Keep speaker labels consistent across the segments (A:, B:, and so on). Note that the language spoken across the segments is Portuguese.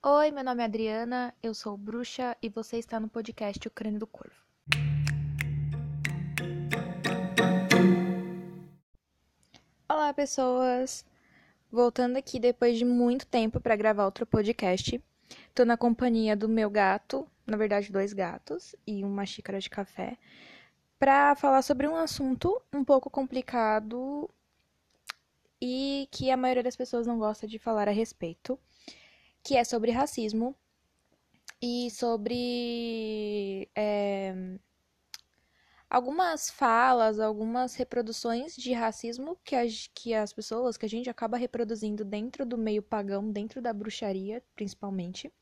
A: Oi, meu nome é Adriana, eu sou bruxa e você está no podcast O Crânio do Corvo. Olá, pessoas! Voltando aqui depois de muito tempo para gravar outro podcast. Tô na companhia do meu gato, na verdade, dois gatos e uma xícara de café, para falar sobre um assunto um pouco complicado e que a maioria das pessoas não gosta de falar a respeito, que é sobre racismo e sobre é, algumas falas, algumas reproduções de racismo que as, que as pessoas, que a gente acaba reproduzindo dentro do meio pagão, dentro da bruxaria, principalmente.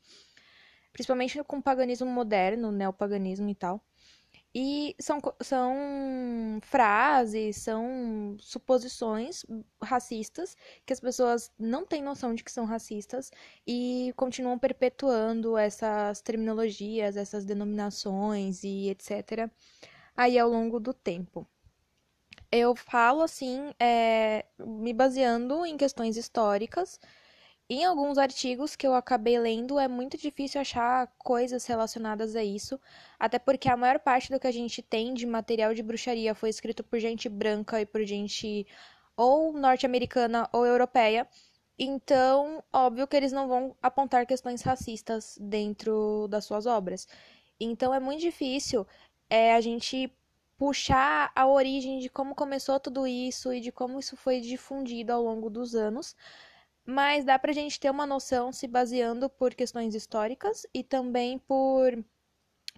A: Principalmente com o paganismo moderno, neopaganismo e tal. E são, são frases, são suposições racistas que as pessoas não têm noção de que são racistas e continuam perpetuando essas terminologias, essas denominações e etc. aí ao longo do tempo. Eu falo assim, é, me baseando em questões históricas em alguns artigos que eu acabei lendo, é muito difícil achar coisas relacionadas a isso, até porque a maior parte do que a gente tem de material de bruxaria foi escrito por gente branca e por gente ou norte-americana ou europeia. Então, óbvio que eles não vão apontar questões racistas dentro das suas obras. Então, é muito difícil é, a gente puxar a origem de como começou tudo isso e de como isso foi difundido ao longo dos anos mas dá pra gente ter uma noção se baseando por questões históricas e também por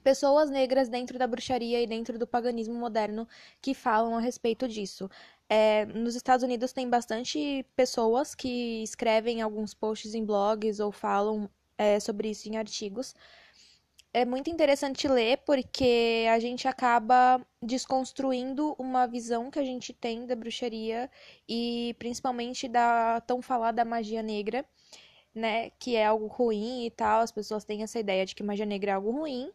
A: pessoas negras dentro da bruxaria e dentro do paganismo moderno que falam a respeito disso. É, nos Estados Unidos tem bastante pessoas que escrevem alguns posts em blogs ou falam é, sobre isso em artigos é muito interessante ler porque a gente acaba desconstruindo uma visão que a gente tem da bruxaria e principalmente da tão falada magia negra, né, que é algo ruim e tal, as pessoas têm essa ideia de que magia negra é algo ruim.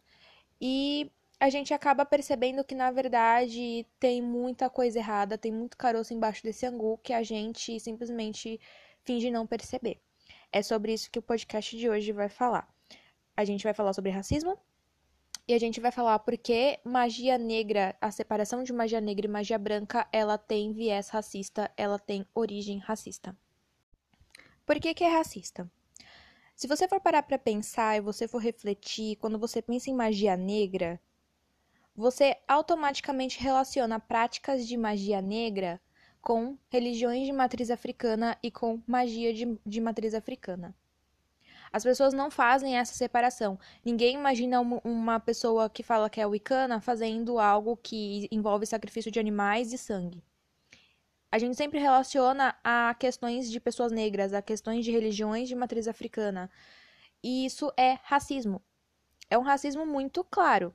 A: E a gente acaba percebendo que na verdade tem muita coisa errada, tem muito caroço embaixo desse angu que a gente simplesmente finge não perceber. É sobre isso que o podcast de hoje vai falar a gente vai falar sobre racismo e a gente vai falar porque magia negra, a separação de magia negra e magia branca, ela tem viés racista, ela tem origem racista. Por que, que é racista? Se você for parar para pensar e você for refletir, quando você pensa em magia negra, você automaticamente relaciona práticas de magia negra com religiões de matriz africana e com magia de, de matriz africana. As pessoas não fazem essa separação. Ninguém imagina uma pessoa que fala que é wicana fazendo algo que envolve sacrifício de animais e sangue. A gente sempre relaciona a questões de pessoas negras, a questões de religiões de matriz africana. E isso é racismo. É um racismo muito claro.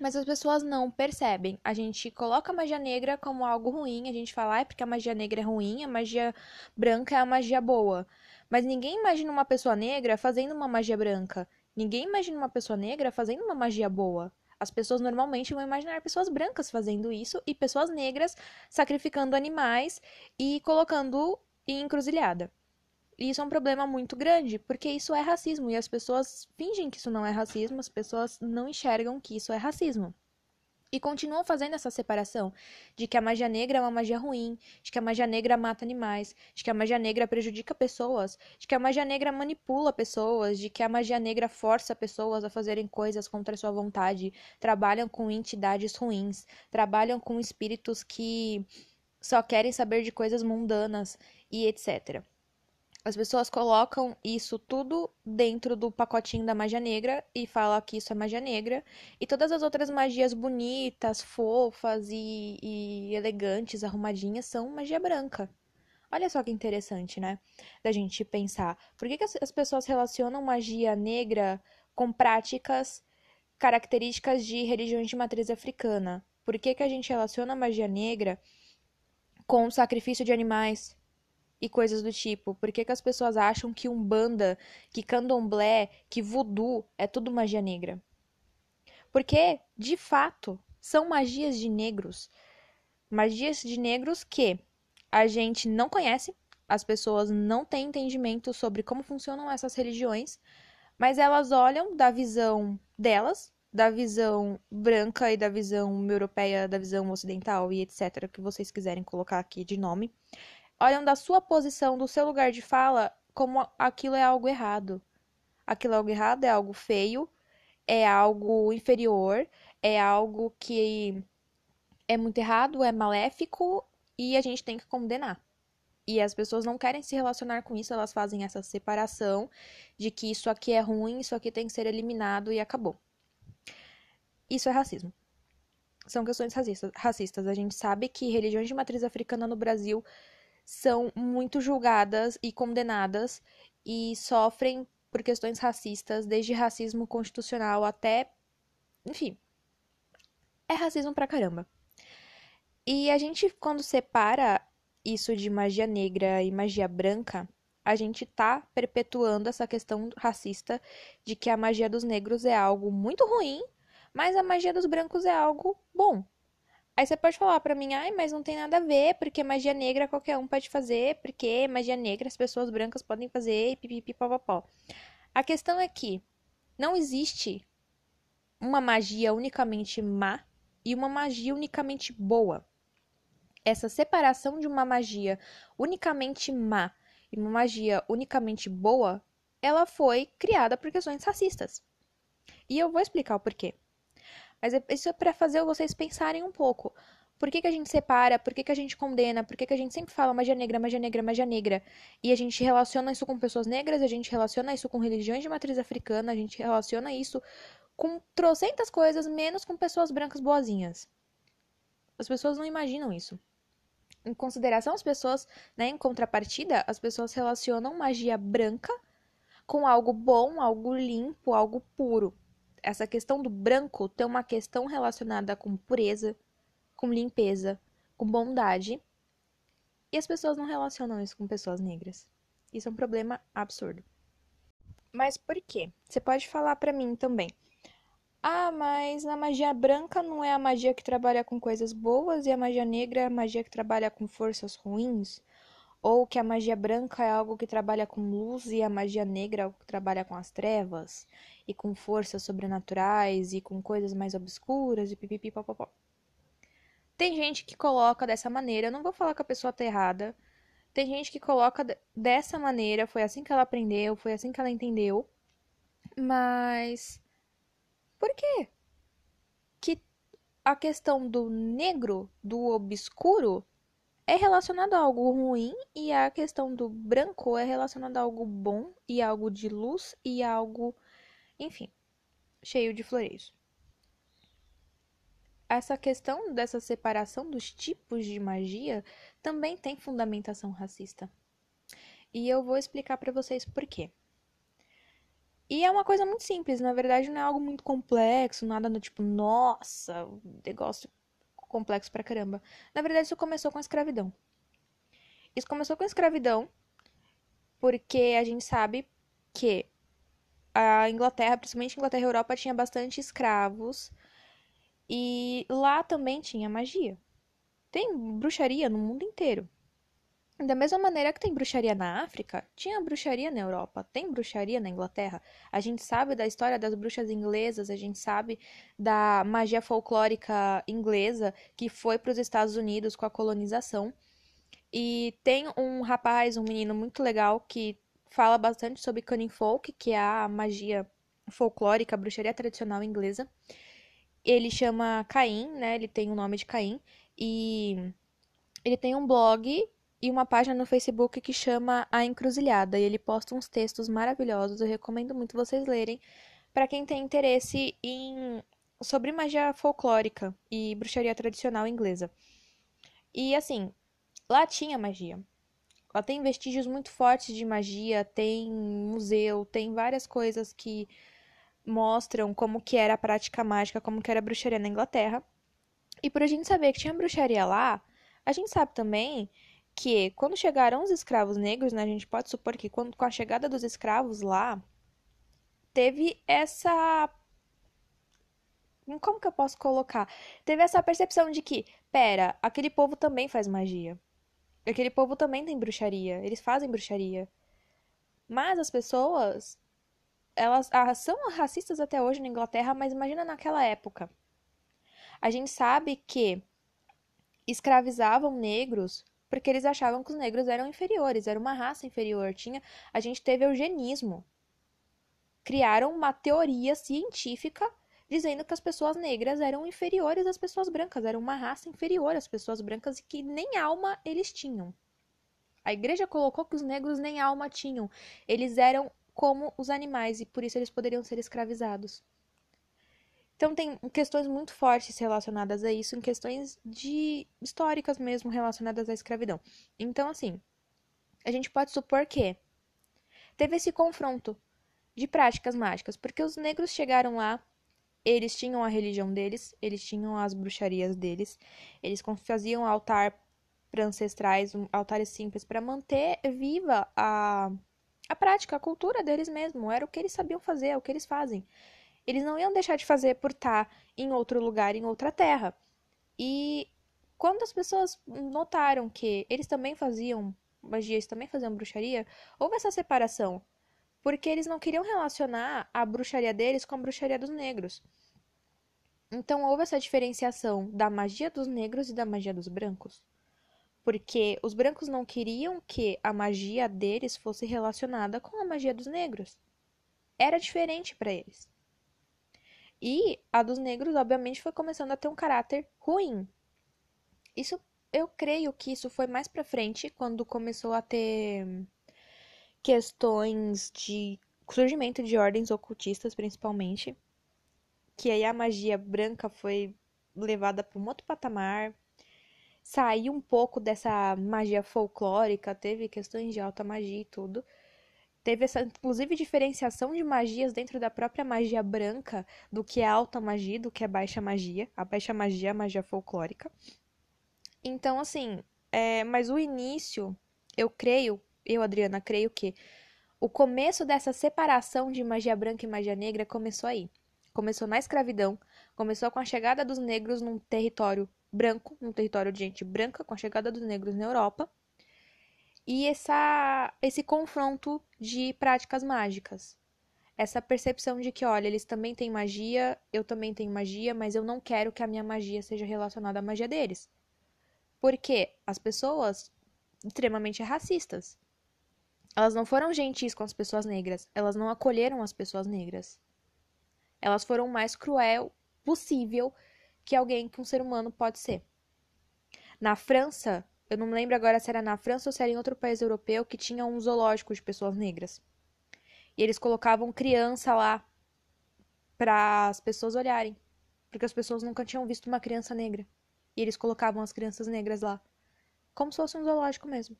A: Mas as pessoas não percebem. A gente coloca a magia negra como algo ruim, a gente fala, ah, é porque a magia negra é ruim, a magia branca é a magia boa. Mas ninguém imagina uma pessoa negra fazendo uma magia branca. Ninguém imagina uma pessoa negra fazendo uma magia boa. As pessoas normalmente vão imaginar pessoas brancas fazendo isso e pessoas negras sacrificando animais e colocando em encruzilhada. E isso é um problema muito grande, porque isso é racismo e as pessoas fingem que isso não é racismo, as pessoas não enxergam que isso é racismo. E continuam fazendo essa separação de que a magia negra é uma magia ruim, de que a magia negra mata animais, de que a magia negra prejudica pessoas, de que a magia negra manipula pessoas, de que a magia negra força pessoas a fazerem coisas contra sua vontade, trabalham com entidades ruins, trabalham com espíritos que só querem saber de coisas mundanas e etc. As pessoas colocam isso tudo dentro do pacotinho da magia negra e falam que isso é magia negra. E todas as outras magias bonitas, fofas e, e elegantes, arrumadinhas, são magia branca. Olha só que interessante, né? Da gente pensar. Por que, que as pessoas relacionam magia negra com práticas características de religiões de matriz africana? Por que, que a gente relaciona magia negra com sacrifício de animais, e coisas do tipo. Por que, que as pessoas acham que umbanda, que candomblé, que voodoo é tudo magia negra? Porque, de fato, são magias de negros. Magias de negros que a gente não conhece, as pessoas não têm entendimento sobre como funcionam essas religiões, Mas elas olham da visão delas, da visão branca e da visão europeia, da visão ocidental e etc., que vocês quiserem colocar aqui de nome. Olham da sua posição, do seu lugar de fala, como aquilo é algo errado. Aquilo é algo errado, é algo feio, é algo inferior, é algo que é muito errado, é maléfico e a gente tem que condenar. E as pessoas não querem se relacionar com isso, elas fazem essa separação de que isso aqui é ruim, isso aqui tem que ser eliminado e acabou. Isso é racismo. São questões racistas. A gente sabe que religiões de matriz africana no Brasil são muito julgadas e condenadas e sofrem por questões racistas, desde racismo constitucional até. Enfim. É racismo pra caramba. E a gente, quando separa isso de magia negra e magia branca, a gente tá perpetuando essa questão racista de que a magia dos negros é algo muito ruim, mas a magia dos brancos é algo bom. Aí você pode falar para mim, ai, mas não tem nada a ver, porque magia negra qualquer um pode fazer, porque magia negra as pessoas brancas podem fazer, e pipipi, papapó. A questão é que não existe uma magia unicamente má e uma magia unicamente boa. Essa separação de uma magia unicamente má e uma magia unicamente boa, ela foi criada por questões racistas. E eu vou explicar o porquê. Mas é, isso é para fazer vocês pensarem um pouco. Por que, que a gente separa? Por que, que a gente condena? Por que, que a gente sempre fala magia negra, magia negra, magia negra? E a gente relaciona isso com pessoas negras, a gente relaciona isso com religiões de matriz africana, a gente relaciona isso com trocentas coisas, menos com pessoas brancas boazinhas. As pessoas não imaginam isso. Em consideração, as pessoas, né, em contrapartida, as pessoas relacionam magia branca com algo bom, algo limpo, algo puro essa questão do branco tem uma questão relacionada com pureza, com limpeza, com bondade. E as pessoas não relacionam isso com pessoas negras. Isso é um problema absurdo. Mas por quê? Você pode falar para mim também. Ah, mas a magia branca não é a magia que trabalha com coisas boas e a magia negra é a magia que trabalha com forças ruins? Ou que a magia branca é algo que trabalha com luz e a magia negra é algo que trabalha com as trevas? e com forças sobrenaturais e com coisas mais obscuras e pipipi popopó. Tem gente que coloca dessa maneira, eu não vou falar que a pessoa tá errada. Tem gente que coloca dessa maneira, foi assim que ela aprendeu, foi assim que ela entendeu. Mas por quê? Que a questão do negro, do obscuro, é relacionada a algo ruim e a questão do branco é relacionada a algo bom e algo de luz e algo enfim, cheio de floreios. Essa questão dessa separação dos tipos de magia também tem fundamentação racista. E eu vou explicar para vocês por quê. E é uma coisa muito simples, na verdade não é algo muito complexo, nada do tipo, nossa, negócio complexo pra caramba. Na verdade, isso começou com a escravidão. Isso começou com a escravidão porque a gente sabe que a Inglaterra, principalmente a Inglaterra e a Europa, tinha bastante escravos. E lá também tinha magia. Tem bruxaria no mundo inteiro. Da mesma maneira que tem bruxaria na África, tinha bruxaria na Europa, tem bruxaria na Inglaterra. A gente sabe da história das bruxas inglesas, a gente sabe da magia folclórica inglesa que foi para os Estados Unidos com a colonização. E tem um rapaz, um menino muito legal que fala bastante sobre Cunning Folk, que é a magia folclórica, a bruxaria tradicional inglesa. Ele chama Caim, né? Ele tem o nome de Caim. E ele tem um blog e uma página no Facebook que chama A Encruzilhada. E ele posta uns textos maravilhosos. Eu recomendo muito vocês lerem para quem tem interesse em sobre magia folclórica e bruxaria tradicional inglesa. E assim, lá tinha magia. Ela tem vestígios muito fortes de magia, tem museu, tem várias coisas que mostram como que era a prática mágica, como que era a bruxaria na Inglaterra. E por a gente saber que tinha bruxaria lá, a gente sabe também que quando chegaram os escravos negros, né, a gente pode supor que quando, com a chegada dos escravos lá, teve essa como que eu posso colocar? Teve essa percepção de que, pera, aquele povo também faz magia. Aquele povo também tem bruxaria, eles fazem bruxaria. Mas as pessoas elas ah, são racistas até hoje na Inglaterra, mas imagina naquela época. A gente sabe que escravizavam negros porque eles achavam que os negros eram inferiores, era uma raça inferior. Tinha, a gente teve eugenismo. Criaram uma teoria científica dizendo que as pessoas negras eram inferiores às pessoas brancas, eram uma raça inferior às pessoas brancas e que nem alma eles tinham. A igreja colocou que os negros nem alma tinham. Eles eram como os animais e por isso eles poderiam ser escravizados. Então tem questões muito fortes relacionadas a isso, em questões de históricas mesmo relacionadas à escravidão. Então assim, a gente pode supor que teve esse confronto de práticas mágicas, porque os negros chegaram lá, eles tinham a religião deles, eles tinham as bruxarias deles, eles faziam altar para ancestrais, um, altares simples para manter viva a a prática, a cultura deles mesmo, era o que eles sabiam fazer, é o que eles fazem. Eles não iam deixar de fazer por estar em outro lugar, em outra terra. E quando as pessoas notaram que eles também faziam magia, eles também faziam bruxaria, houve essa separação. Porque eles não queriam relacionar a bruxaria deles com a bruxaria dos negros. Então houve essa diferenciação da magia dos negros e da magia dos brancos. Porque os brancos não queriam que a magia deles fosse relacionada com a magia dos negros. Era diferente para eles. E a dos negros, obviamente, foi começando a ter um caráter ruim. Isso, eu creio que isso foi mais pra frente, quando começou a ter questões de surgimento de ordens ocultistas, principalmente. Que aí a magia branca foi levada para um outro patamar. Saiu um pouco dessa magia folclórica, teve questões de alta magia e tudo teve essa, inclusive, diferenciação de magias dentro da própria magia branca, do que é alta magia, do que é baixa magia. A baixa magia é a magia folclórica. Então, assim, é, mas o início, eu creio, eu, Adriana, creio que o começo dessa separação de magia branca e magia negra começou aí. Começou na escravidão, começou com a chegada dos negros num território branco, num território de gente branca, com a chegada dos negros na Europa e essa, esse confronto de práticas mágicas. Essa percepção de que, olha, eles também têm magia, eu também tenho magia, mas eu não quero que a minha magia seja relacionada à magia deles. Porque as pessoas extremamente racistas. Elas não foram gentis com as pessoas negras, elas não acolheram as pessoas negras. Elas foram o mais cruel possível que alguém, que um ser humano pode ser. Na França, eu não me lembro agora se era na França ou se era em outro país europeu que tinha um zoológico de pessoas negras. E eles colocavam criança lá para as pessoas olharem, porque as pessoas nunca tinham visto uma criança negra. E eles colocavam as crianças negras lá, como se fosse um zoológico mesmo.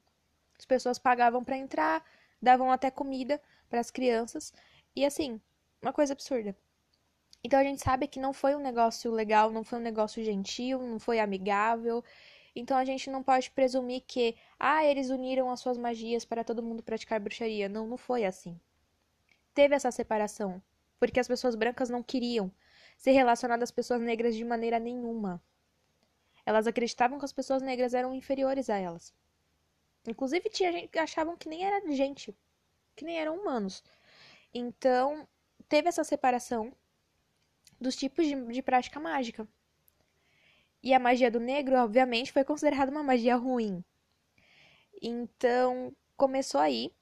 A: As pessoas pagavam para entrar, davam até comida para as crianças, e assim, uma coisa absurda. Então a gente sabe que não foi um negócio legal, não foi um negócio gentil, não foi amigável. Então a gente não pode presumir que, ah, eles uniram as suas magias para todo mundo praticar bruxaria. Não, não foi assim. Teve essa separação, porque as pessoas brancas não queriam ser relacionadas às pessoas negras de maneira nenhuma. Elas acreditavam que as pessoas negras eram inferiores a elas. Inclusive, tinha gente que achavam que nem era gente, que nem eram humanos. Então, teve essa separação dos tipos de, de prática mágica. E a magia do negro, obviamente, foi considerada uma magia ruim. Então, começou aí,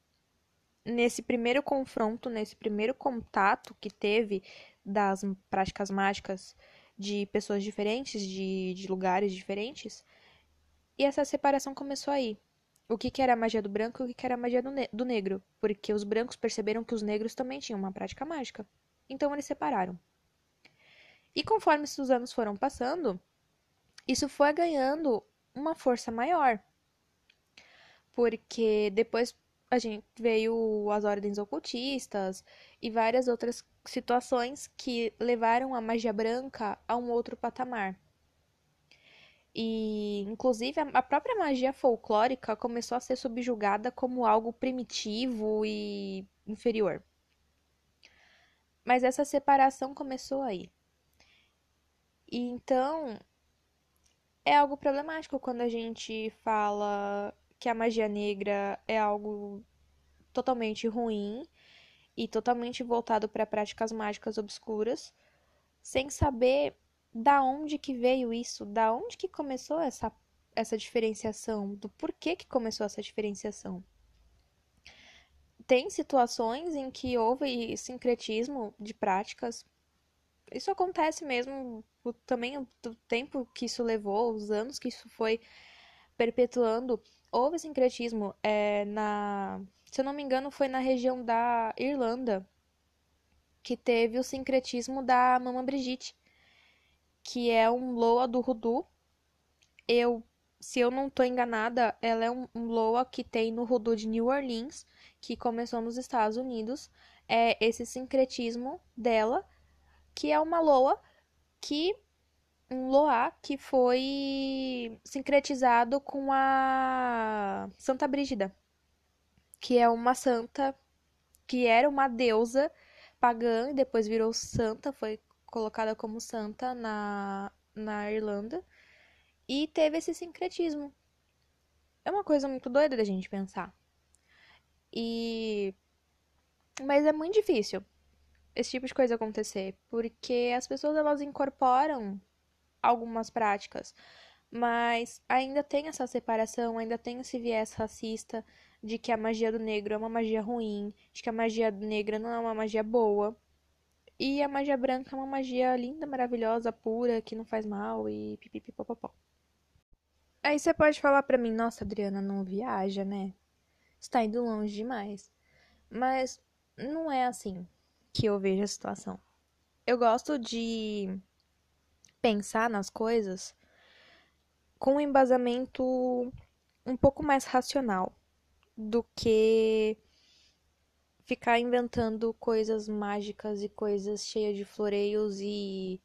A: nesse primeiro confronto, nesse primeiro contato que teve das práticas mágicas de pessoas diferentes, de, de lugares diferentes. E essa separação começou aí. O que, que era a magia do branco e o que, que era a magia do, ne do negro. Porque os brancos perceberam que os negros também tinham uma prática mágica. Então eles separaram. E conforme os anos foram passando, isso foi ganhando uma força maior. Porque depois a gente veio as ordens ocultistas e várias outras situações que levaram a magia branca a um outro patamar. E, inclusive, a própria magia folclórica começou a ser subjugada como algo primitivo e inferior. Mas essa separação começou aí. E então, é algo problemático quando a gente fala que a magia negra é algo totalmente ruim e totalmente voltado para práticas mágicas obscuras, sem saber da onde que veio isso, da onde que começou essa, essa diferenciação, do porquê que começou essa diferenciação. Tem situações em que houve sincretismo de práticas. Isso acontece mesmo também o tempo que isso levou, os anos que isso foi perpetuando. Houve sincretismo é, na se eu não me engano, foi na região da Irlanda que teve o sincretismo da Mama Brigitte, que é um loa do Rudu. Eu, se eu não estou enganada, ela é um, um loa que tem no Rudu de New Orleans, que começou nos Estados Unidos. É esse sincretismo dela, que é uma loa que um loa que foi sincretizado com a Santa Brígida que é uma santa que era uma deusa pagã e depois virou santa, foi colocada como santa na, na Irlanda e teve esse sincretismo. É uma coisa muito doida da gente pensar. E mas é muito difícil esse tipo de coisa acontecer, porque as pessoas elas incorporam algumas práticas, mas ainda tem essa separação, ainda tem esse viés racista, de que a magia do negro é uma magia ruim, de que a magia negra não é uma magia boa. E a magia branca é uma magia linda, maravilhosa, pura, que não faz mal e pipipipopopó. Aí você pode falar pra mim, nossa, Adriana, não viaja, né? Está indo longe demais. Mas não é assim que eu vejo a situação. Eu gosto de pensar nas coisas com um embasamento um pouco mais racional do que ficar inventando coisas mágicas e coisas cheias de floreios e.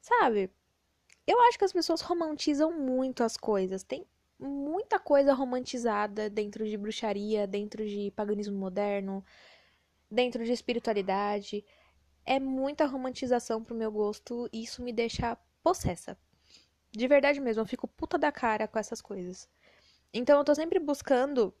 A: Sabe? Eu acho que as pessoas romantizam muito as coisas. Tem muita coisa romantizada dentro de bruxaria, dentro de paganismo moderno, dentro de espiritualidade. É muita romantização pro meu gosto e isso me deixa possessa. De verdade mesmo, eu fico puta da cara com essas coisas. Então eu tô sempre buscando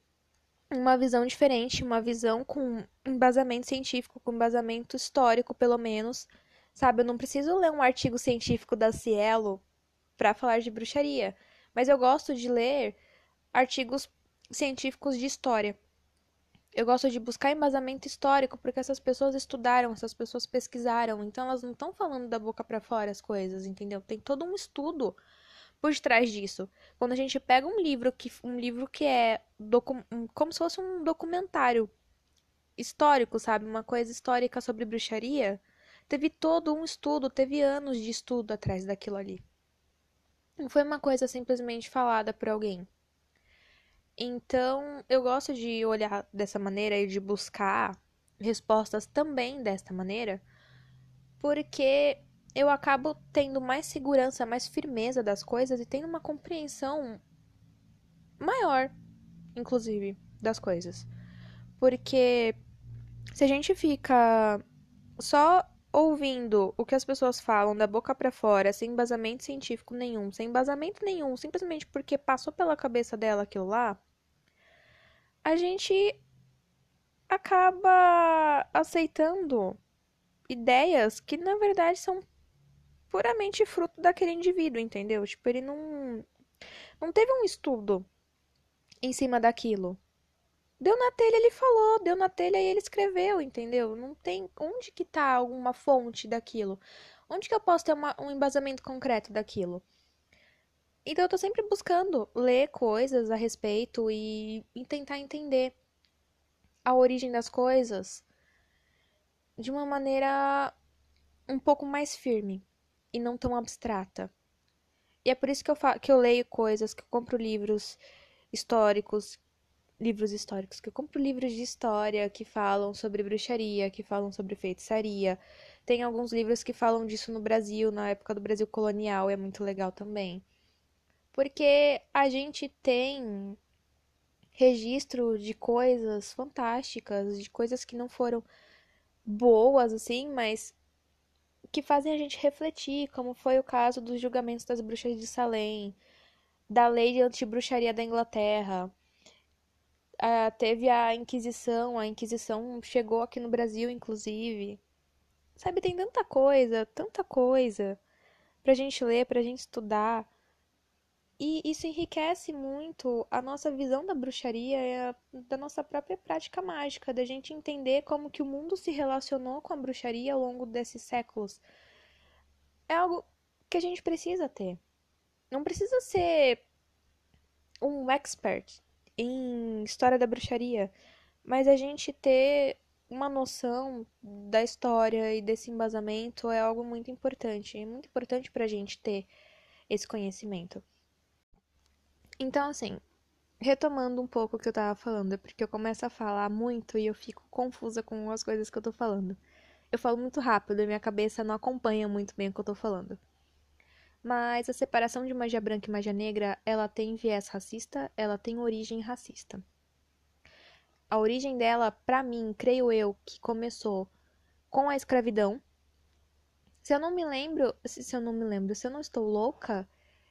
A: uma visão diferente, uma visão com embasamento científico, com embasamento histórico, pelo menos. Sabe, eu não preciso ler um artigo científico da Cielo para falar de bruxaria, mas eu gosto de ler artigos científicos de história. Eu gosto de buscar embasamento histórico porque essas pessoas estudaram, essas pessoas pesquisaram, então elas não estão falando da boca para fora as coisas, entendeu? Tem todo um estudo por trás disso. Quando a gente pega um livro que um livro que é como se fosse um documentário histórico, sabe, uma coisa histórica sobre bruxaria, teve todo um estudo, teve anos de estudo atrás daquilo ali. Não foi uma coisa simplesmente falada por alguém. Então, eu gosto de olhar dessa maneira e de buscar respostas também desta maneira, porque eu acabo tendo mais segurança, mais firmeza das coisas e tendo uma compreensão maior, inclusive, das coisas. Porque se a gente fica só ouvindo o que as pessoas falam da boca para fora, sem embasamento científico nenhum, sem embasamento nenhum, simplesmente porque passou pela cabeça dela aquilo lá, a gente acaba aceitando ideias que na verdade são puramente fruto daquele indivíduo, entendeu? Tipo, ele não não teve um estudo em cima daquilo. Deu na telha, ele falou, deu na telha e ele escreveu, entendeu? Não tem onde que tá alguma fonte daquilo? Onde que eu posso ter uma, um embasamento concreto daquilo? Então eu tô sempre buscando ler coisas a respeito e, tentar entender a origem das coisas de uma maneira um pouco mais firme e não tão abstrata. E é por isso que eu, que eu leio coisas, que eu compro livros históricos, livros históricos, que eu compro livros de história que falam sobre bruxaria, que falam sobre feitiçaria. Tem alguns livros que falam disso no Brasil, na época do Brasil colonial, é muito legal também. Porque a gente tem registro de coisas fantásticas, de coisas que não foram boas assim, mas que fazem a gente refletir, como foi o caso dos julgamentos das bruxas de Salem, da lei de antibruxaria da Inglaterra. uh, teve a Inquisição, a Inquisição chegou aqui no Brasil, inclusive. Sabe, tem tanta coisa, tanta coisa pra gente ler, pra gente estudar. E isso enriquece muito a nossa visão da bruxaria, da nossa própria prática mágica, da gente entender como que o mundo se relacionou com a bruxaria ao longo desses séculos. É algo que a gente precisa ter. Não precisa ser um expert em história da bruxaria, mas a gente ter uma noção da história e desse embasamento é algo muito importante. É muito importante para a gente ter esse conhecimento. Então, assim, retomando um pouco o que eu tava falando, porque eu começo a falar muito e eu fico confusa com as coisas que eu tô falando. Eu falo muito rápido e minha cabeça não acompanha muito bem o que eu tô falando. Mas a separação de magia branca e magia negra, ela tem viés racista, ela tem origem racista. A origem dela, para mim, creio eu, que começou com a escravidão. Se eu não me lembro, se eu não me lembro, se eu não estou louca,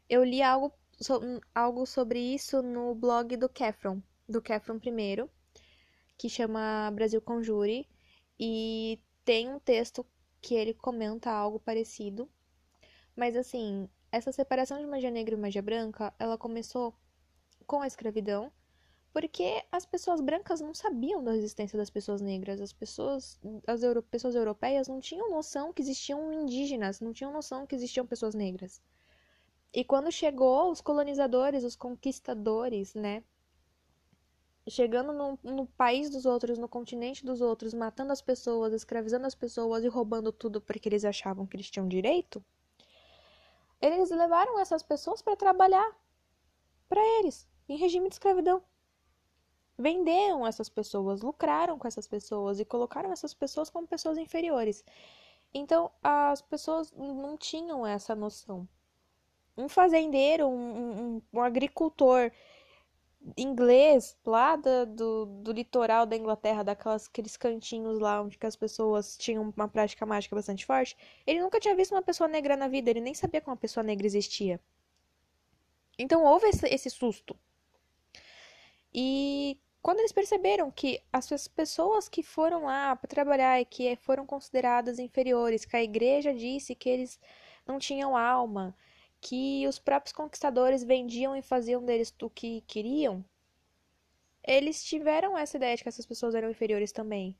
A: eu li algo, so, algo sobre isso no blog do Kefron, do Kefron primeiro, que chama Brasil Conjure, e tem um texto que ele comenta algo parecido. Mas assim, essa separação de magia negra e magia branca, ela começou com a escravidão, porque as pessoas brancas não sabiam da existência das pessoas negras. As pessoas, as euro, pessoas europeias não tinham noção que existiam indígenas, não tinham noção que existiam pessoas negras. E quando chegou os colonizadores, os conquistadores, né? Chegando no, no país dos outros, no continente dos outros, matando as pessoas, escravizando as pessoas e roubando tudo porque eles achavam que eles tinham direito eles levaram essas pessoas para trabalhar para eles, em regime de escravidão. Venderam essas pessoas, lucraram com essas pessoas e colocaram essas pessoas como pessoas inferiores. Então, as pessoas não tinham essa noção. Um fazendeiro, um, um, um agricultor inglês lá do, do, do, litoral da Inglaterra, daquelas aqueles cantinhos lá onde as pessoas tinham uma prática mágica bastante forte, ele nunca tinha visto uma pessoa negra na vida, ele nem sabia que uma pessoa negra existia. Então houve esse, esse susto. E quando eles perceberam que as pessoas que foram lá para trabalhar e que foram consideradas inferiores, que a igreja disse que eles não tinham alma, que os próprios conquistadores vendiam e faziam deles o que queriam, eles tiveram essa ideia de que essas pessoas eram inferiores também.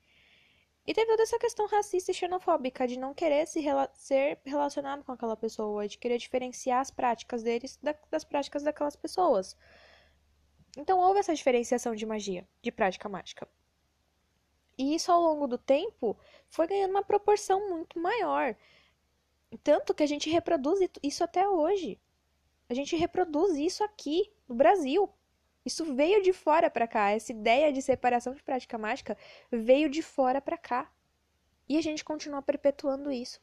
A: E teve toda essa questão racista e xenofóbica de não querer se rela ser relacionado com aquela pessoa, de querer diferenciar as práticas deles da das práticas daquelas pessoas. Então houve essa diferenciação de magia, de prática mágica. E isso ao longo do tempo foi ganhando uma proporção muito maior. Tanto que a gente reproduz isso até hoje. A gente reproduz isso aqui no Brasil. Isso veio de fora para cá. Essa ideia de separação de prática mágica veio de fora para cá. E a gente continua perpetuando isso.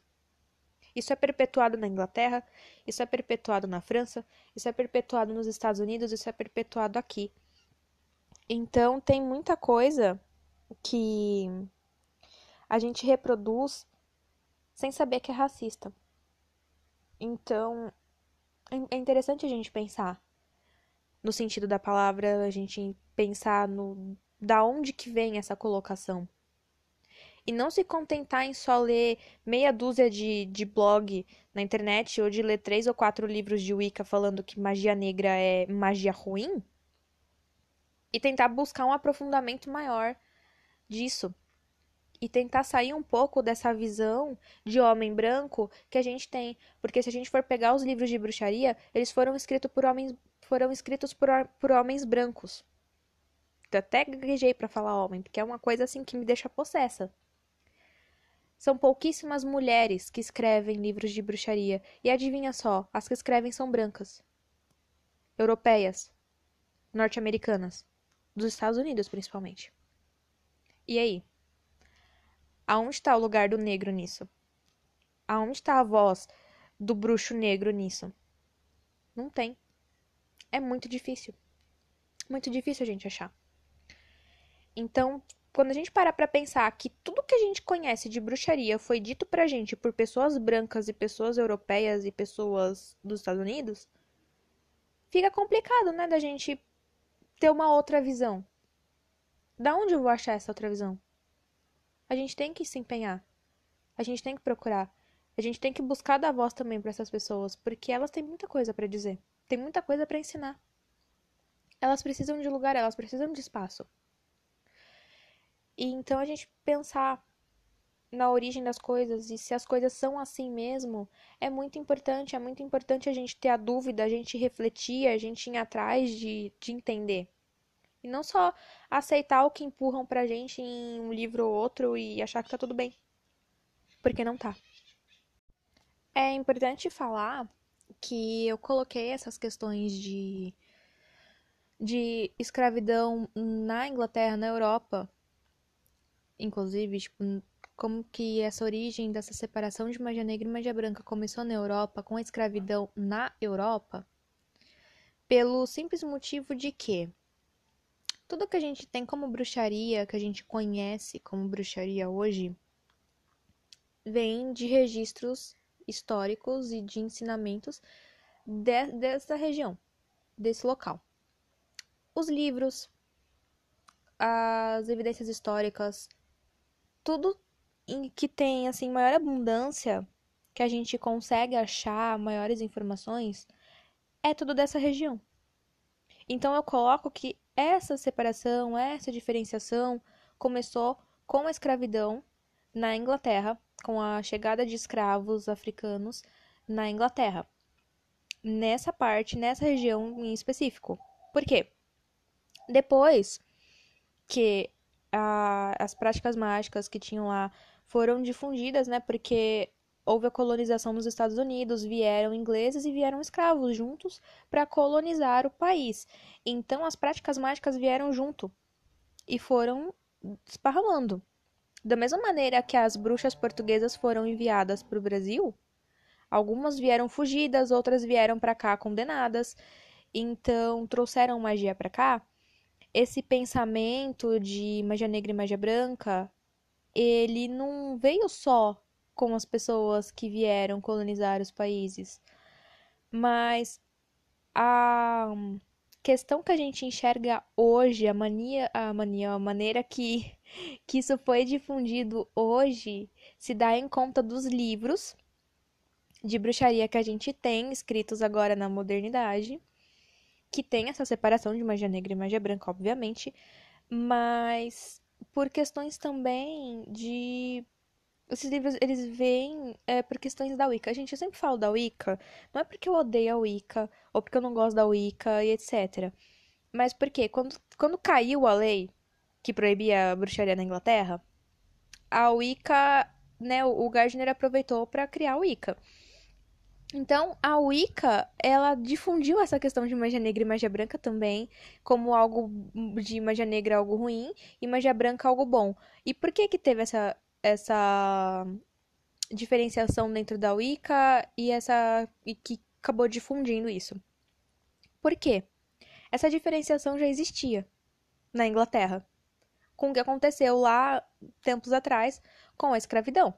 A: Isso é perpetuado na Inglaterra, isso é perpetuado na França, isso é perpetuado nos Estados Unidos, isso é perpetuado aqui. Então tem muita coisa que a gente reproduz sem saber que é racista. Então, é interessante a gente pensar no sentido da palavra, a gente pensar no da onde que vem essa colocação. E não se contentar em só ler meia dúzia de, de blog na internet ou de ler três ou quatro livros de Wicca falando que magia negra é magia ruim. E tentar buscar um aprofundamento maior disso e tentar sair um pouco dessa visão de homem branco que a gente tem, porque se a gente for pegar os livros de bruxaria, eles foram escritos por homens foram escritos por, por homens brancos. Eu até gaguejei para falar homem, porque é uma coisa assim que me deixa possessa. São pouquíssimas mulheres que escrevem livros de bruxaria, e adivinha só, as que escrevem são brancas. Europeias, norte-americanas, dos Estados Unidos principalmente. E aí? Aonde está o lugar do negro nisso? Aonde está a voz do bruxo negro nisso? Não tem. É muito difícil. Muito difícil a gente achar. Então, quando a gente para pra pensar que tudo que a gente conhece de bruxaria foi dito pra gente por pessoas brancas e pessoas europeias e pessoas dos Estados Unidos, fica complicado, né, da gente ter uma outra visão. Da onde eu vou achar essa outra visão? A gente tem que se empenhar. A gente tem que procurar. A gente tem que buscar dar voz também para essas pessoas, porque elas têm muita coisa para dizer, tem muita coisa para ensinar. Elas precisam de lugar, elas precisam de espaço. E então a gente pensar na origem das coisas e se as coisas são assim mesmo, é muito importante. É muito importante a gente ter a dúvida, a gente refletir, a gente ir atrás de, de entender. E não só aceitar o que empurram pra gente em um livro ou outro e achar que tá tudo bem. Porque não tá. É importante falar que eu coloquei essas questões de, de escravidão na Inglaterra, na Europa, inclusive, tipo, como que essa origem dessa separação de magia negra e magia branca começou na Europa, com a escravidão na Europa, pelo simples motivo de que tudo que a gente tem como bruxaria, que a gente conhece como bruxaria hoje, vem de registros históricos e de ensinamentos de, dessa região, desse local. Os livros, as evidências históricas, tudo em que tem assim maior abundância que a gente consegue achar maiores informações é tudo dessa região. Então eu coloco que essa separação, essa diferenciação começou com a escravidão na Inglaterra com a chegada de escravos africanos na Inglaterra. Nessa parte, nessa região em específico. Por quê? Depois que a, as práticas mágicas que tinham lá foram difundidas, né? Porque houve a colonização nos Estados Unidos, vieram ingleses e vieram escravos juntos para colonizar o país. Então as práticas mágicas vieram junto e foram esparramando. Da mesma maneira que as bruxas portuguesas foram enviadas para o Brasil, algumas vieram fugidas, outras vieram para cá condenadas, então trouxeram magia para cá. Esse pensamento de magia negra e magia branca, ele não veio só com as pessoas que vieram colonizar os países, mas a questão que a gente enxerga hoje, a mania, a mania, a maneira que, que isso foi difundido hoje, se dá em conta dos livros de bruxaria que a gente tem, escritos agora na modernidade, que tem essa separação de magia negra e magia branca, obviamente, mas por questões também de esses livros, eles vêm é, por questões da Wicca. Gente, eu sempre falo da Wicca, não é porque eu odeio a Wicca, ou porque eu não gosto da Wicca e etc. Mas porque quando, quando caiu a lei que proibia a bruxaria na Inglaterra, a Wicca, né, o Gardner aproveitou para criar a Wicca. Então, a Wicca, ela difundiu essa questão de magia negra e magia branca também, como algo de magia negra algo ruim e magia branca algo bom. E por que que teve essa essa diferenciação dentro da Wicca e essa e que acabou difundindo isso. Por quê? Essa diferenciação já existia na Inglaterra, com o que aconteceu lá tempos atrás com a escravidão.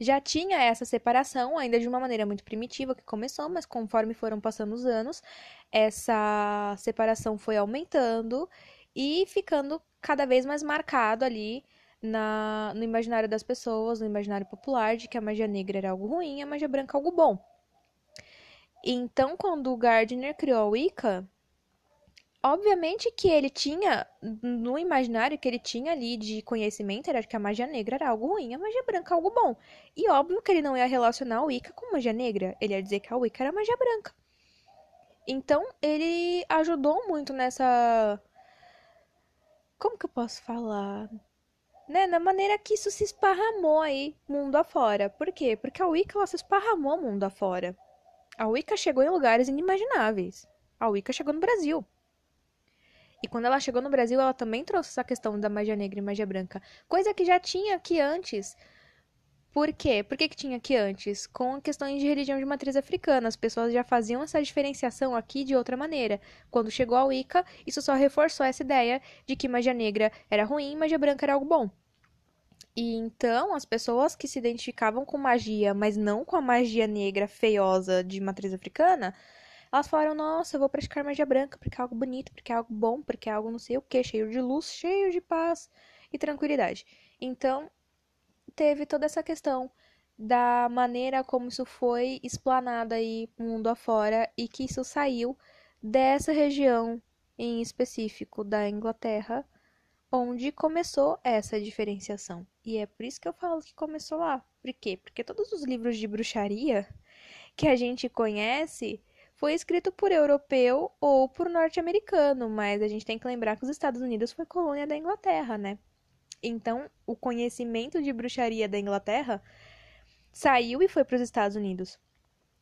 A: Já tinha essa separação, ainda de uma maneira muito primitiva que começou, mas conforme foram passando os anos, essa separação foi aumentando e ficando cada vez mais marcado ali na, no imaginário das pessoas, no imaginário popular, de que a magia negra era algo ruim e a magia branca algo bom. Então, quando o Gardner criou a Wicca, obviamente que ele tinha, no imaginário que ele tinha ali de conhecimento, era que a magia negra era algo ruim, a magia branca algo bom. E óbvio que ele não ia relacionar a Wicca com magia negra, ele ia dizer que a Wicca era magia branca. Então, ele ajudou muito nessa. Como que eu posso falar? Né, na maneira que isso se esparramou aí mundo afora. Por quê? Porque a Wicca ela se esparramou mundo afora. A Wicca chegou em lugares inimagináveis. A Wicca chegou no Brasil. E quando ela chegou no Brasil, ela também trouxe essa questão da magia negra e magia branca, coisa que já tinha aqui antes. Por quê? Por que, que tinha aqui antes? Com questões de religião de matriz africana. As pessoas já faziam essa diferenciação aqui de outra maneira. Quando chegou a Wicca, isso só reforçou essa ideia de que magia negra era ruim magia branca era algo bom. E então, as pessoas que se identificavam com magia, mas não com a magia negra feiosa de matriz africana, Elas falaram, nossa, eu vou praticar magia branca porque é algo bonito, porque é algo bom, porque é algo não sei o que, cheio de luz, cheio de paz e tranquilidade. Então, teve toda essa questão da maneira como isso foi explanado aí mundo afora e que isso saiu dessa região em específico da Inglaterra, onde começou essa diferenciação. E é por isso que eu falo que começou lá. Por quê? Porque todos os livros de bruxaria que a gente conhece foi escrito por europeu ou por norte-americano, mas a gente tem que lembrar que os Estados Unidos foi colônia da Inglaterra, né? Então, o conhecimento de bruxaria da Inglaterra saiu e foi para os Estados Unidos.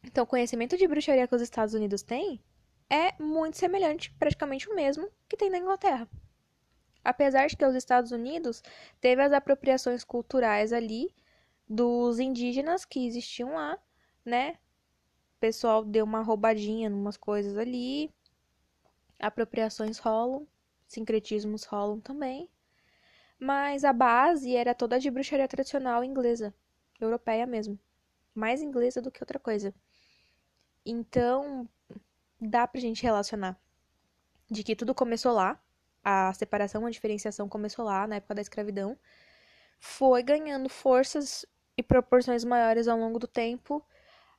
A: Então, o conhecimento de bruxaria que os Estados Unidos têm é muito semelhante, praticamente o mesmo que tem na Inglaterra. Apesar de que os Estados Unidos teve as apropriações culturais ali dos indígenas que existiam lá, né? O pessoal deu uma roubadinha em umas coisas ali. Apropriações rolam, sincretismos rolam também. Mas a base era toda de bruxaria tradicional inglesa, europeia mesmo. Mais inglesa do que outra coisa. Então, dá pra gente relacionar de que tudo começou lá, a separação, a diferenciação começou lá, na época da escravidão, foi ganhando forças e proporções maiores ao longo do tempo,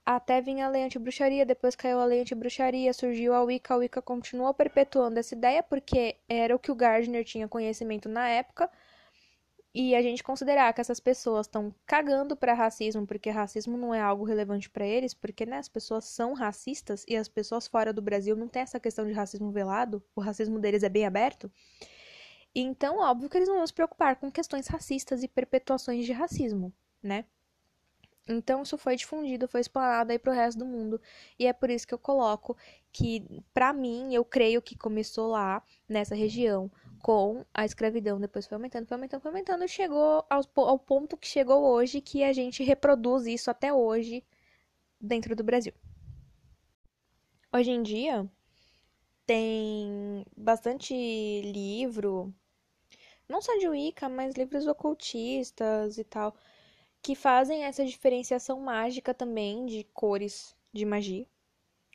A: até vir a lei anti-bruxaria, depois caiu a lei anti-bruxaria, surgiu a Wicca, a Wicca continuou perpetuando essa ideia, porque era o que o Gardner tinha conhecimento na época, e a gente considerar que essas pessoas estão cagando para racismo, porque racismo não é algo relevante para eles, porque né, as pessoas são racistas e as pessoas fora do Brasil não tem essa questão de racismo velado, o racismo deles é bem aberto. Então, óbvio que eles não vão se preocupar com questões racistas e perpetuações de racismo, né? Então, isso foi difundido, foi explanado aí pro resto do mundo. E é por isso que eu coloco que, para mim, eu creio que começou lá, nessa região, com a escravidão. Depois foi aumentando, foi aumentando, foi aumentando. E chegou ao, ao ponto que chegou hoje, que a gente reproduz isso até hoje dentro do Brasil. Hoje em dia, tem bastante livro, não só de Wicca, mas livros ocultistas e tal que fazem essa diferenciação mágica também de cores de magia,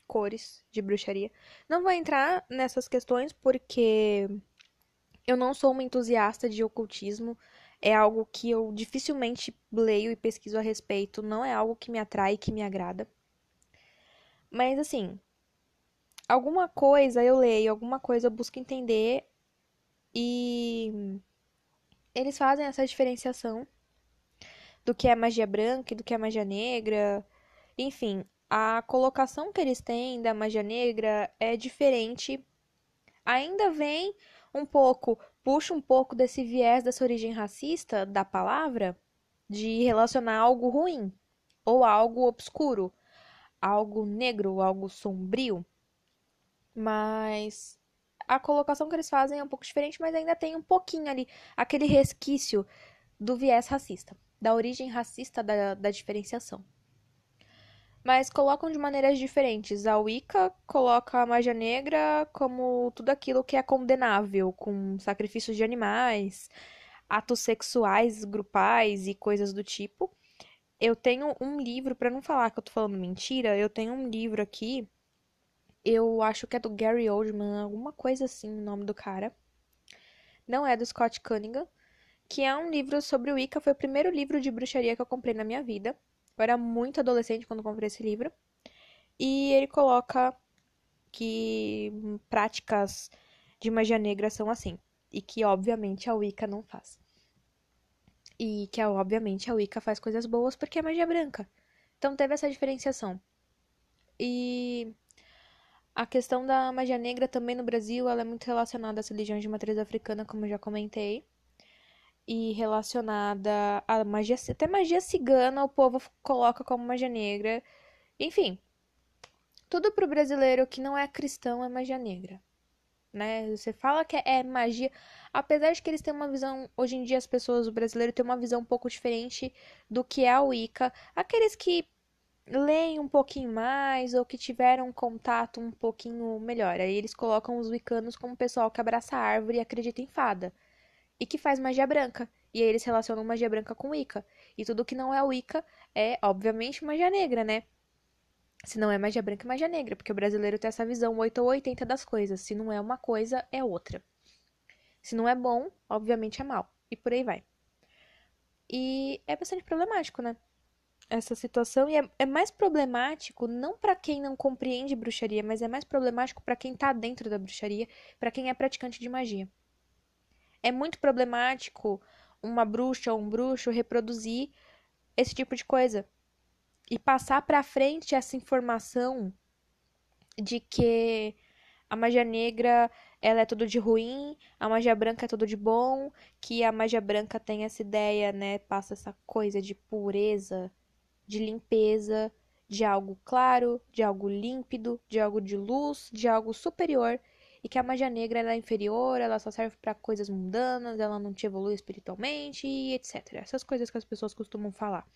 A: cores de bruxaria. Não vou entrar nessas questões porque eu não sou uma entusiasta de ocultismo, é algo que eu dificilmente leio e pesquiso a respeito, não é algo que me atrai, que me agrada. Mas assim, alguma coisa eu leio, alguma coisa eu busco entender e eles fazem essa diferenciação do que é magia branca e do que é magia negra. Enfim, a colocação que eles têm da magia negra é diferente. Ainda vem um pouco, puxa um pouco desse viés dessa origem racista da palavra, de relacionar algo ruim ou algo obscuro, algo negro, algo sombrio. Mas a colocação que eles fazem é um pouco diferente, mas ainda tem um pouquinho ali, aquele resquício do viés racista da origem racista da, da diferenciação. Mas colocam de maneiras diferentes. A Wicca coloca a magia negra como tudo aquilo que é condenável, com sacrifícios de animais, atos sexuais grupais e coisas do tipo. Eu tenho um livro, para não falar que eu tô falando mentira, eu tenho um livro aqui. Eu acho que é do Gary Oldman, alguma coisa assim, o nome do cara. Não é do Scott Cunningham que é um livro sobre Wicca. Foi o primeiro livro de bruxaria que eu comprei na minha vida. Eu era muito adolescente quando comprei esse livro. E ele coloca que práticas de magia negra são assim. E que, obviamente, a Wicca não faz. E que, obviamente, a Wicca faz coisas boas porque é magia branca. Então teve essa diferenciação. E a questão da magia negra também no Brasil, ela é muito relacionada às religiões de matriz africana, como eu já comentei e relacionada à magia, até magia cigana, o povo coloca como magia negra. Enfim, tudo pro brasileiro que não é cristão é magia negra. Né? Você fala que é magia, apesar de que eles têm uma visão, hoje em dia as pessoas, o brasileiro tem uma visão um pouco diferente do que é a Wicca. Aqueles que leem um pouquinho mais ou que tiveram um contato um pouquinho melhor. Aí eles colocam os wiccanos como pessoal que abraça a árvore e acredita em fada e que faz magia branca. E aí eles relacionam magia branca com Wicca. E tudo que não é Wicca é, obviamente, magia negra, né? Se não é magia branca, é magia negra, porque o brasileiro tem essa visão 8 ou 80 das coisas. Se não é uma coisa, é outra. Se não é bom, obviamente é mal. E por aí vai. E é bastante problemático, né? Essa situação. E é, é mais problemático não para quem não compreende bruxaria, mas é mais problemático para quem tá dentro da bruxaria, para quem é praticante de magia. É muito problemático uma bruxa ou um bruxo reproduzir esse tipo de coisa. E passar para frente essa informação de que a magia negra ela é tudo de ruim, a magia branca é tudo de bom, que a magia branca tem essa ideia, né, passa essa coisa de pureza, de limpeza, de algo claro, de algo límpido, de algo de luz, de algo superior, e que a magia negra é inferior, ela só serve para coisas mundanas, ela não te evolui espiritualmente, e etc. Essas coisas que as pessoas costumam falar.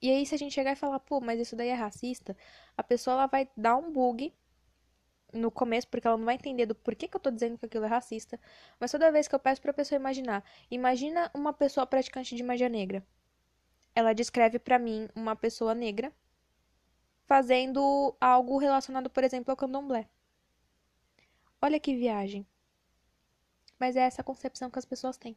A: E aí, se a gente chegar e falar, pô, mas isso daí é racista, a pessoa ela vai dar um bug no começo, porque ela não vai entender do porquê que eu tô dizendo que aquilo é racista. Mas toda vez que eu peço pra pessoa imaginar, imagina uma pessoa praticante de magia negra. Ela descreve para mim uma pessoa negra fazendo algo relacionado, por exemplo, ao candomblé. Olha que viagem. Mas é essa concepção que as pessoas têm.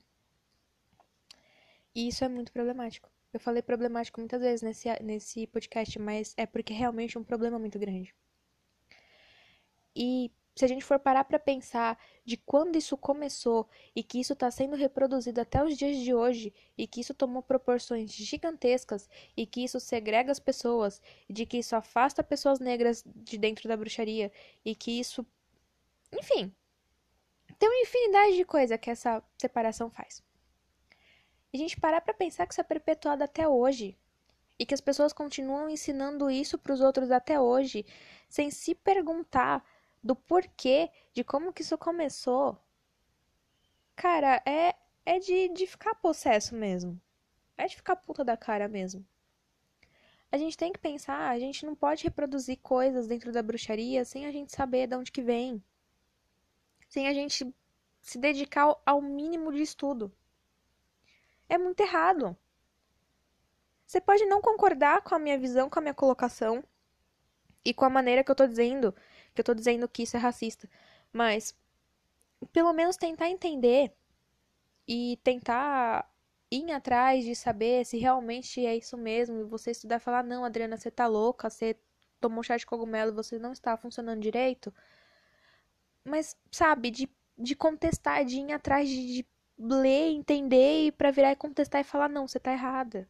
A: E isso é muito problemático. Eu falei problemático muitas vezes nesse, nesse podcast, mas é porque realmente é um problema muito grande. E se a gente for parar para pensar de quando isso começou e que isso está sendo reproduzido até os dias de hoje e que isso tomou proporções gigantescas e que isso segrega as pessoas, de que isso afasta pessoas negras de dentro da bruxaria e que isso, enfim, tem uma infinidade de coisa que essa separação faz. E a gente parar para pensar que isso é perpetuado até hoje. E que as pessoas continuam ensinando isso para os outros até hoje, sem se perguntar do porquê, de como que isso começou. Cara, é, é de, de ficar possesso mesmo. É de ficar puta da cara mesmo. A gente tem que pensar, a gente não pode reproduzir coisas dentro da bruxaria sem a gente saber de onde que vem. Sem a gente se dedicar ao mínimo de estudo é muito errado. Você pode não concordar com a minha visão, com a minha colocação e com a maneira que eu tô dizendo, que eu tô dizendo que isso é racista, mas pelo menos tentar entender e tentar ir atrás de saber se realmente é isso mesmo, e você estudar e falar, não, Adriana, você tá louca, você tomou chá de cogumelo, você não está funcionando direito. Mas, sabe, de, de contestar, de ir atrás de, de ler, entender e para virar e contestar e falar não, você tá errada.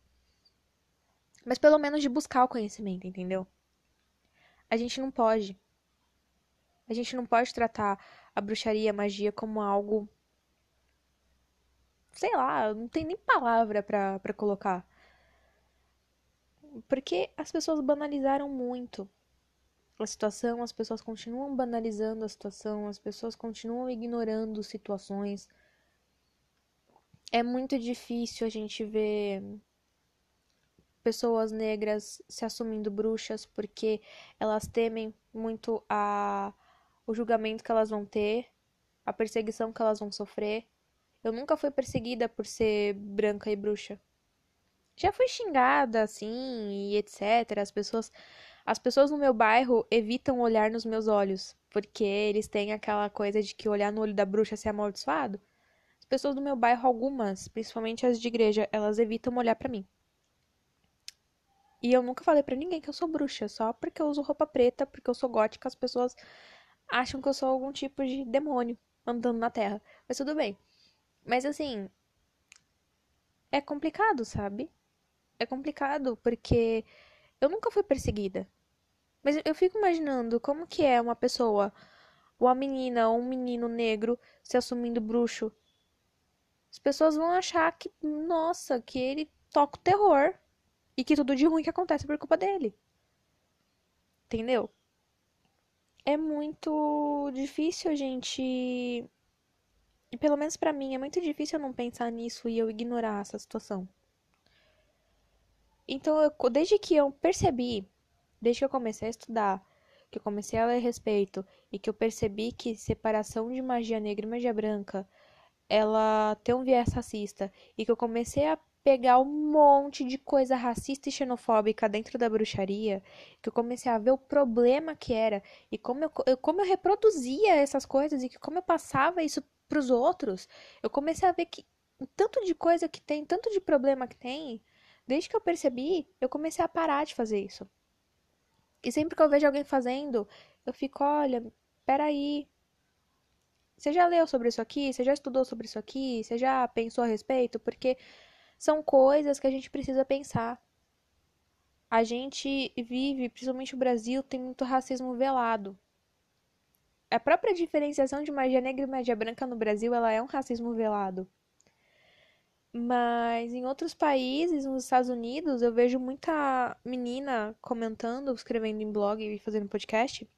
A: Mas pelo menos de buscar o conhecimento, entendeu? A gente não pode. A gente não pode tratar a bruxaria, a magia como algo sei lá, não tem nem palavra para colocar. Porque as pessoas banalizaram muito a situação, as pessoas continuam banalizando a situação, as pessoas continuam ignorando situações, é muito difícil a gente ver pessoas negras se assumindo bruxas porque elas temem muito a o julgamento que elas vão ter, a perseguição que elas vão sofrer. Eu nunca fui perseguida por ser branca e bruxa. Já fui xingada assim e etc. As pessoas as pessoas no meu bairro evitam olhar nos meus olhos, porque eles têm aquela coisa de que olhar no olho da bruxa é ser amaldiçoado pessoas do meu bairro, algumas, principalmente as de igreja, elas evitam olhar para mim. E eu nunca falei para ninguém que eu sou bruxa, só porque eu uso roupa preta, porque eu sou gótica, as pessoas acham que eu sou algum tipo de demônio andando na terra. Mas tudo bem. Mas assim, é complicado, sabe? É complicado porque eu nunca fui perseguida. Mas eu fico imaginando como que é uma pessoa, uma menina ou um menino negro se assumindo bruxo as pessoas vão achar que, nossa, que ele toca o terror e que tudo de ruim que acontece por culpa dele. Entendeu? É muito difícil a gente. E pelo menos para mim, é muito difícil eu não pensar nisso e eu ignorar essa situação. Então, eu, desde que eu percebi, desde que eu comecei a estudar, que eu comecei a ler a respeito e que eu percebi que separação de magia negra e magia branca ela tem um viés racista e que eu comecei a pegar um monte de coisa racista e xenofóbica dentro da bruxaria, que eu comecei a ver o problema que era e como eu, eu como eu reproduzia essas coisas e que como eu passava isso para os outros, eu comecei a ver que tanto de coisa que tem, tanto de problema que tem, desde que eu percebi, eu comecei a parar de fazer isso. E sempre que eu vejo alguém fazendo, eu fico, olha, peraí. Você já leu sobre isso aqui? Você já estudou sobre isso aqui? Você já pensou a respeito? Porque são coisas que a gente precisa pensar. A gente vive, principalmente o Brasil, tem muito racismo velado. A própria diferenciação de magia negra e magia branca no Brasil, ela é um racismo velado. Mas em outros países, nos Estados Unidos, eu vejo muita menina comentando, escrevendo em blog e fazendo podcast.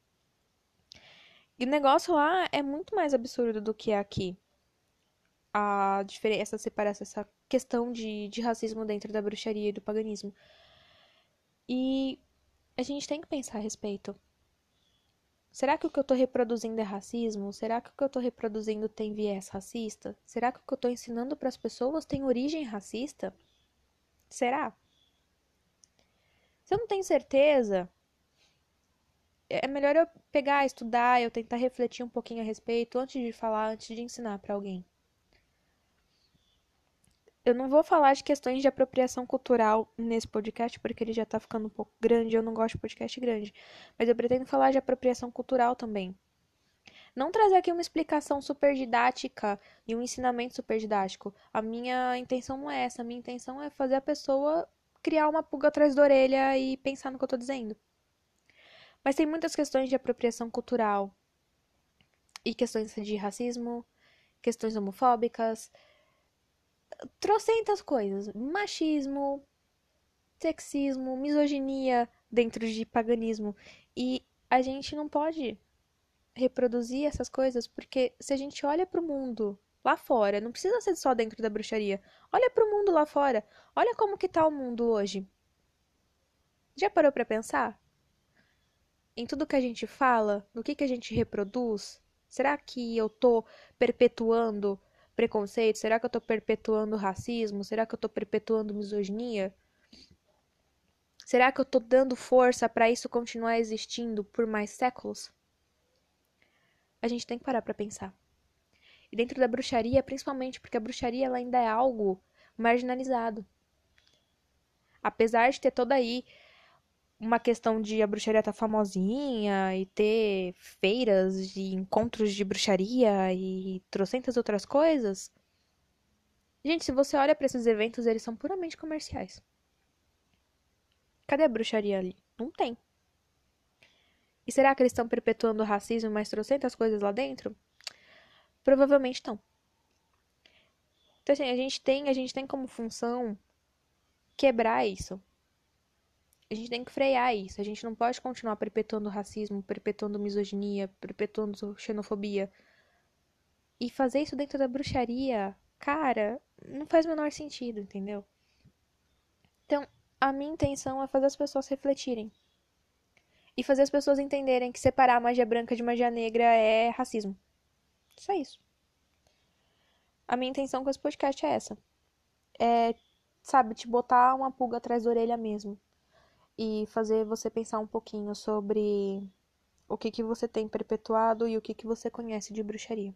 A: E o negócio lá é muito mais absurdo do que aqui. A diferença, essa separação, essa questão de, de racismo dentro da bruxaria e do paganismo. E a gente tem que pensar a respeito. Será que o que eu estou reproduzindo é racismo? Será que o que eu estou reproduzindo tem viés racista? Será que o que eu estou ensinando para as pessoas tem origem racista? Será? Se eu não tenho certeza, é melhor eu pegar, estudar, eu tentar refletir um pouquinho a respeito antes de falar, antes de ensinar para alguém eu não vou falar de questões de apropriação cultural nesse podcast, porque ele já tá ficando um pouco grande, eu não gosto de podcast grande. Mas eu pretendo falar de apropriação cultural também. Não trazer aqui uma explicação super didática e um ensinamento super didático. A minha intenção não é essa. A minha intenção é fazer a pessoa criar uma pulga atrás da orelha e pensar no que eu tô dizendo. Mas tem muitas questões de apropriação cultural e questões de racismo, questões homofóbicas, trocentas coisas. Machismo, sexismo, misoginia dentro de paganismo. E a gente não pode reproduzir essas coisas porque se a gente olha para o mundo lá fora, não precisa ser só dentro da bruxaria. Olha para o mundo lá fora. Olha como que tá o mundo hoje. Já parou para pensar? Em tudo que a gente fala, no que que a gente reproduz? Será que eu tô perpetuando preconceito? Será que eu estou perpetuando racismo? Será que eu estou perpetuando misoginia? Será que eu estou dando força para isso continuar existindo por mais séculos? A gente tem que parar para pensar. E dentro da bruxaria, principalmente porque a bruxaria ela ainda é algo marginalizado. Apesar de ter toda aí uma questão de a bruxaria estar tá famosinha e ter feiras e encontros de bruxaria e trocentas outras coisas. Gente, se você olha para esses eventos, eles são puramente comerciais. Cadê a bruxaria ali? Não tem. E será que eles estão perpetuando o racismo mais trocentas coisas lá dentro? Provavelmente estão. Então, assim, a gente tem, a gente tem como função quebrar isso a gente tem que frear isso. A gente não pode continuar perpetuando racismo, perpetuando misoginia, perpetuando xenofobia. E fazer isso dentro da bruxaria, cara, não faz o menor sentido, entendeu? Então, a minha intenção é fazer as pessoas refletirem. E fazer as pessoas entenderem que separar magia branca de magia negra é racismo. Só isso. A minha intenção com esse podcast é essa. É, sabe, te botar uma pulga atrás da orelha mesmo e fazer você pensar um pouquinho sobre o que, que você tem perpetuado e o que, que você conhece de bruxaria.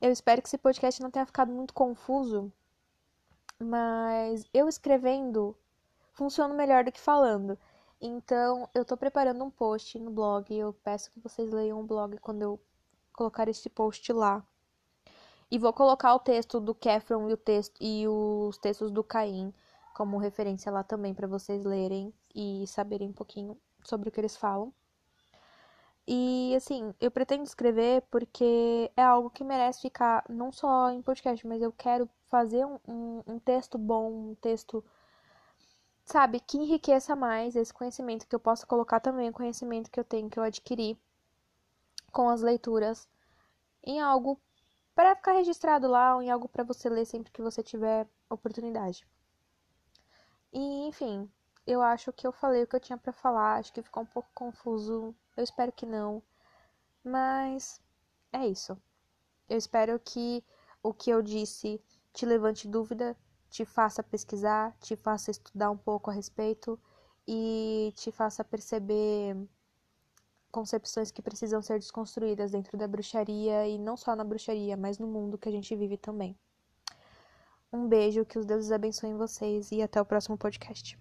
A: Eu espero que esse podcast não tenha ficado muito confuso, mas eu escrevendo funciona melhor do que falando. Então, eu tô preparando um post no blog. Eu peço que vocês leiam o blog quando eu colocar esse post lá. E vou colocar o texto do Kefron e, o texto, e os textos do Caim como referência lá também para vocês lerem e saberem um pouquinho sobre o que eles falam. E assim, eu pretendo escrever porque é algo que merece ficar não só em podcast, mas eu quero fazer um, um, um texto bom, um texto, sabe, que enriqueça mais esse conhecimento, que eu possa colocar também o conhecimento que eu tenho, que eu adquiri com as leituras, em algo para ficar registrado lá, ou em algo para você ler sempre que você tiver oportunidade. E, enfim, eu acho que eu falei o que eu tinha para falar, acho que ficou um pouco confuso. Eu espero que não. Mas é isso. Eu espero que o que eu disse te levante dúvida, te faça pesquisar, te faça estudar um pouco a respeito e te faça perceber concepções que precisam ser desconstruídas dentro da bruxaria e não só na bruxaria, mas no mundo que a gente vive também. Um beijo, que os deuses abençoem vocês e até o próximo podcast.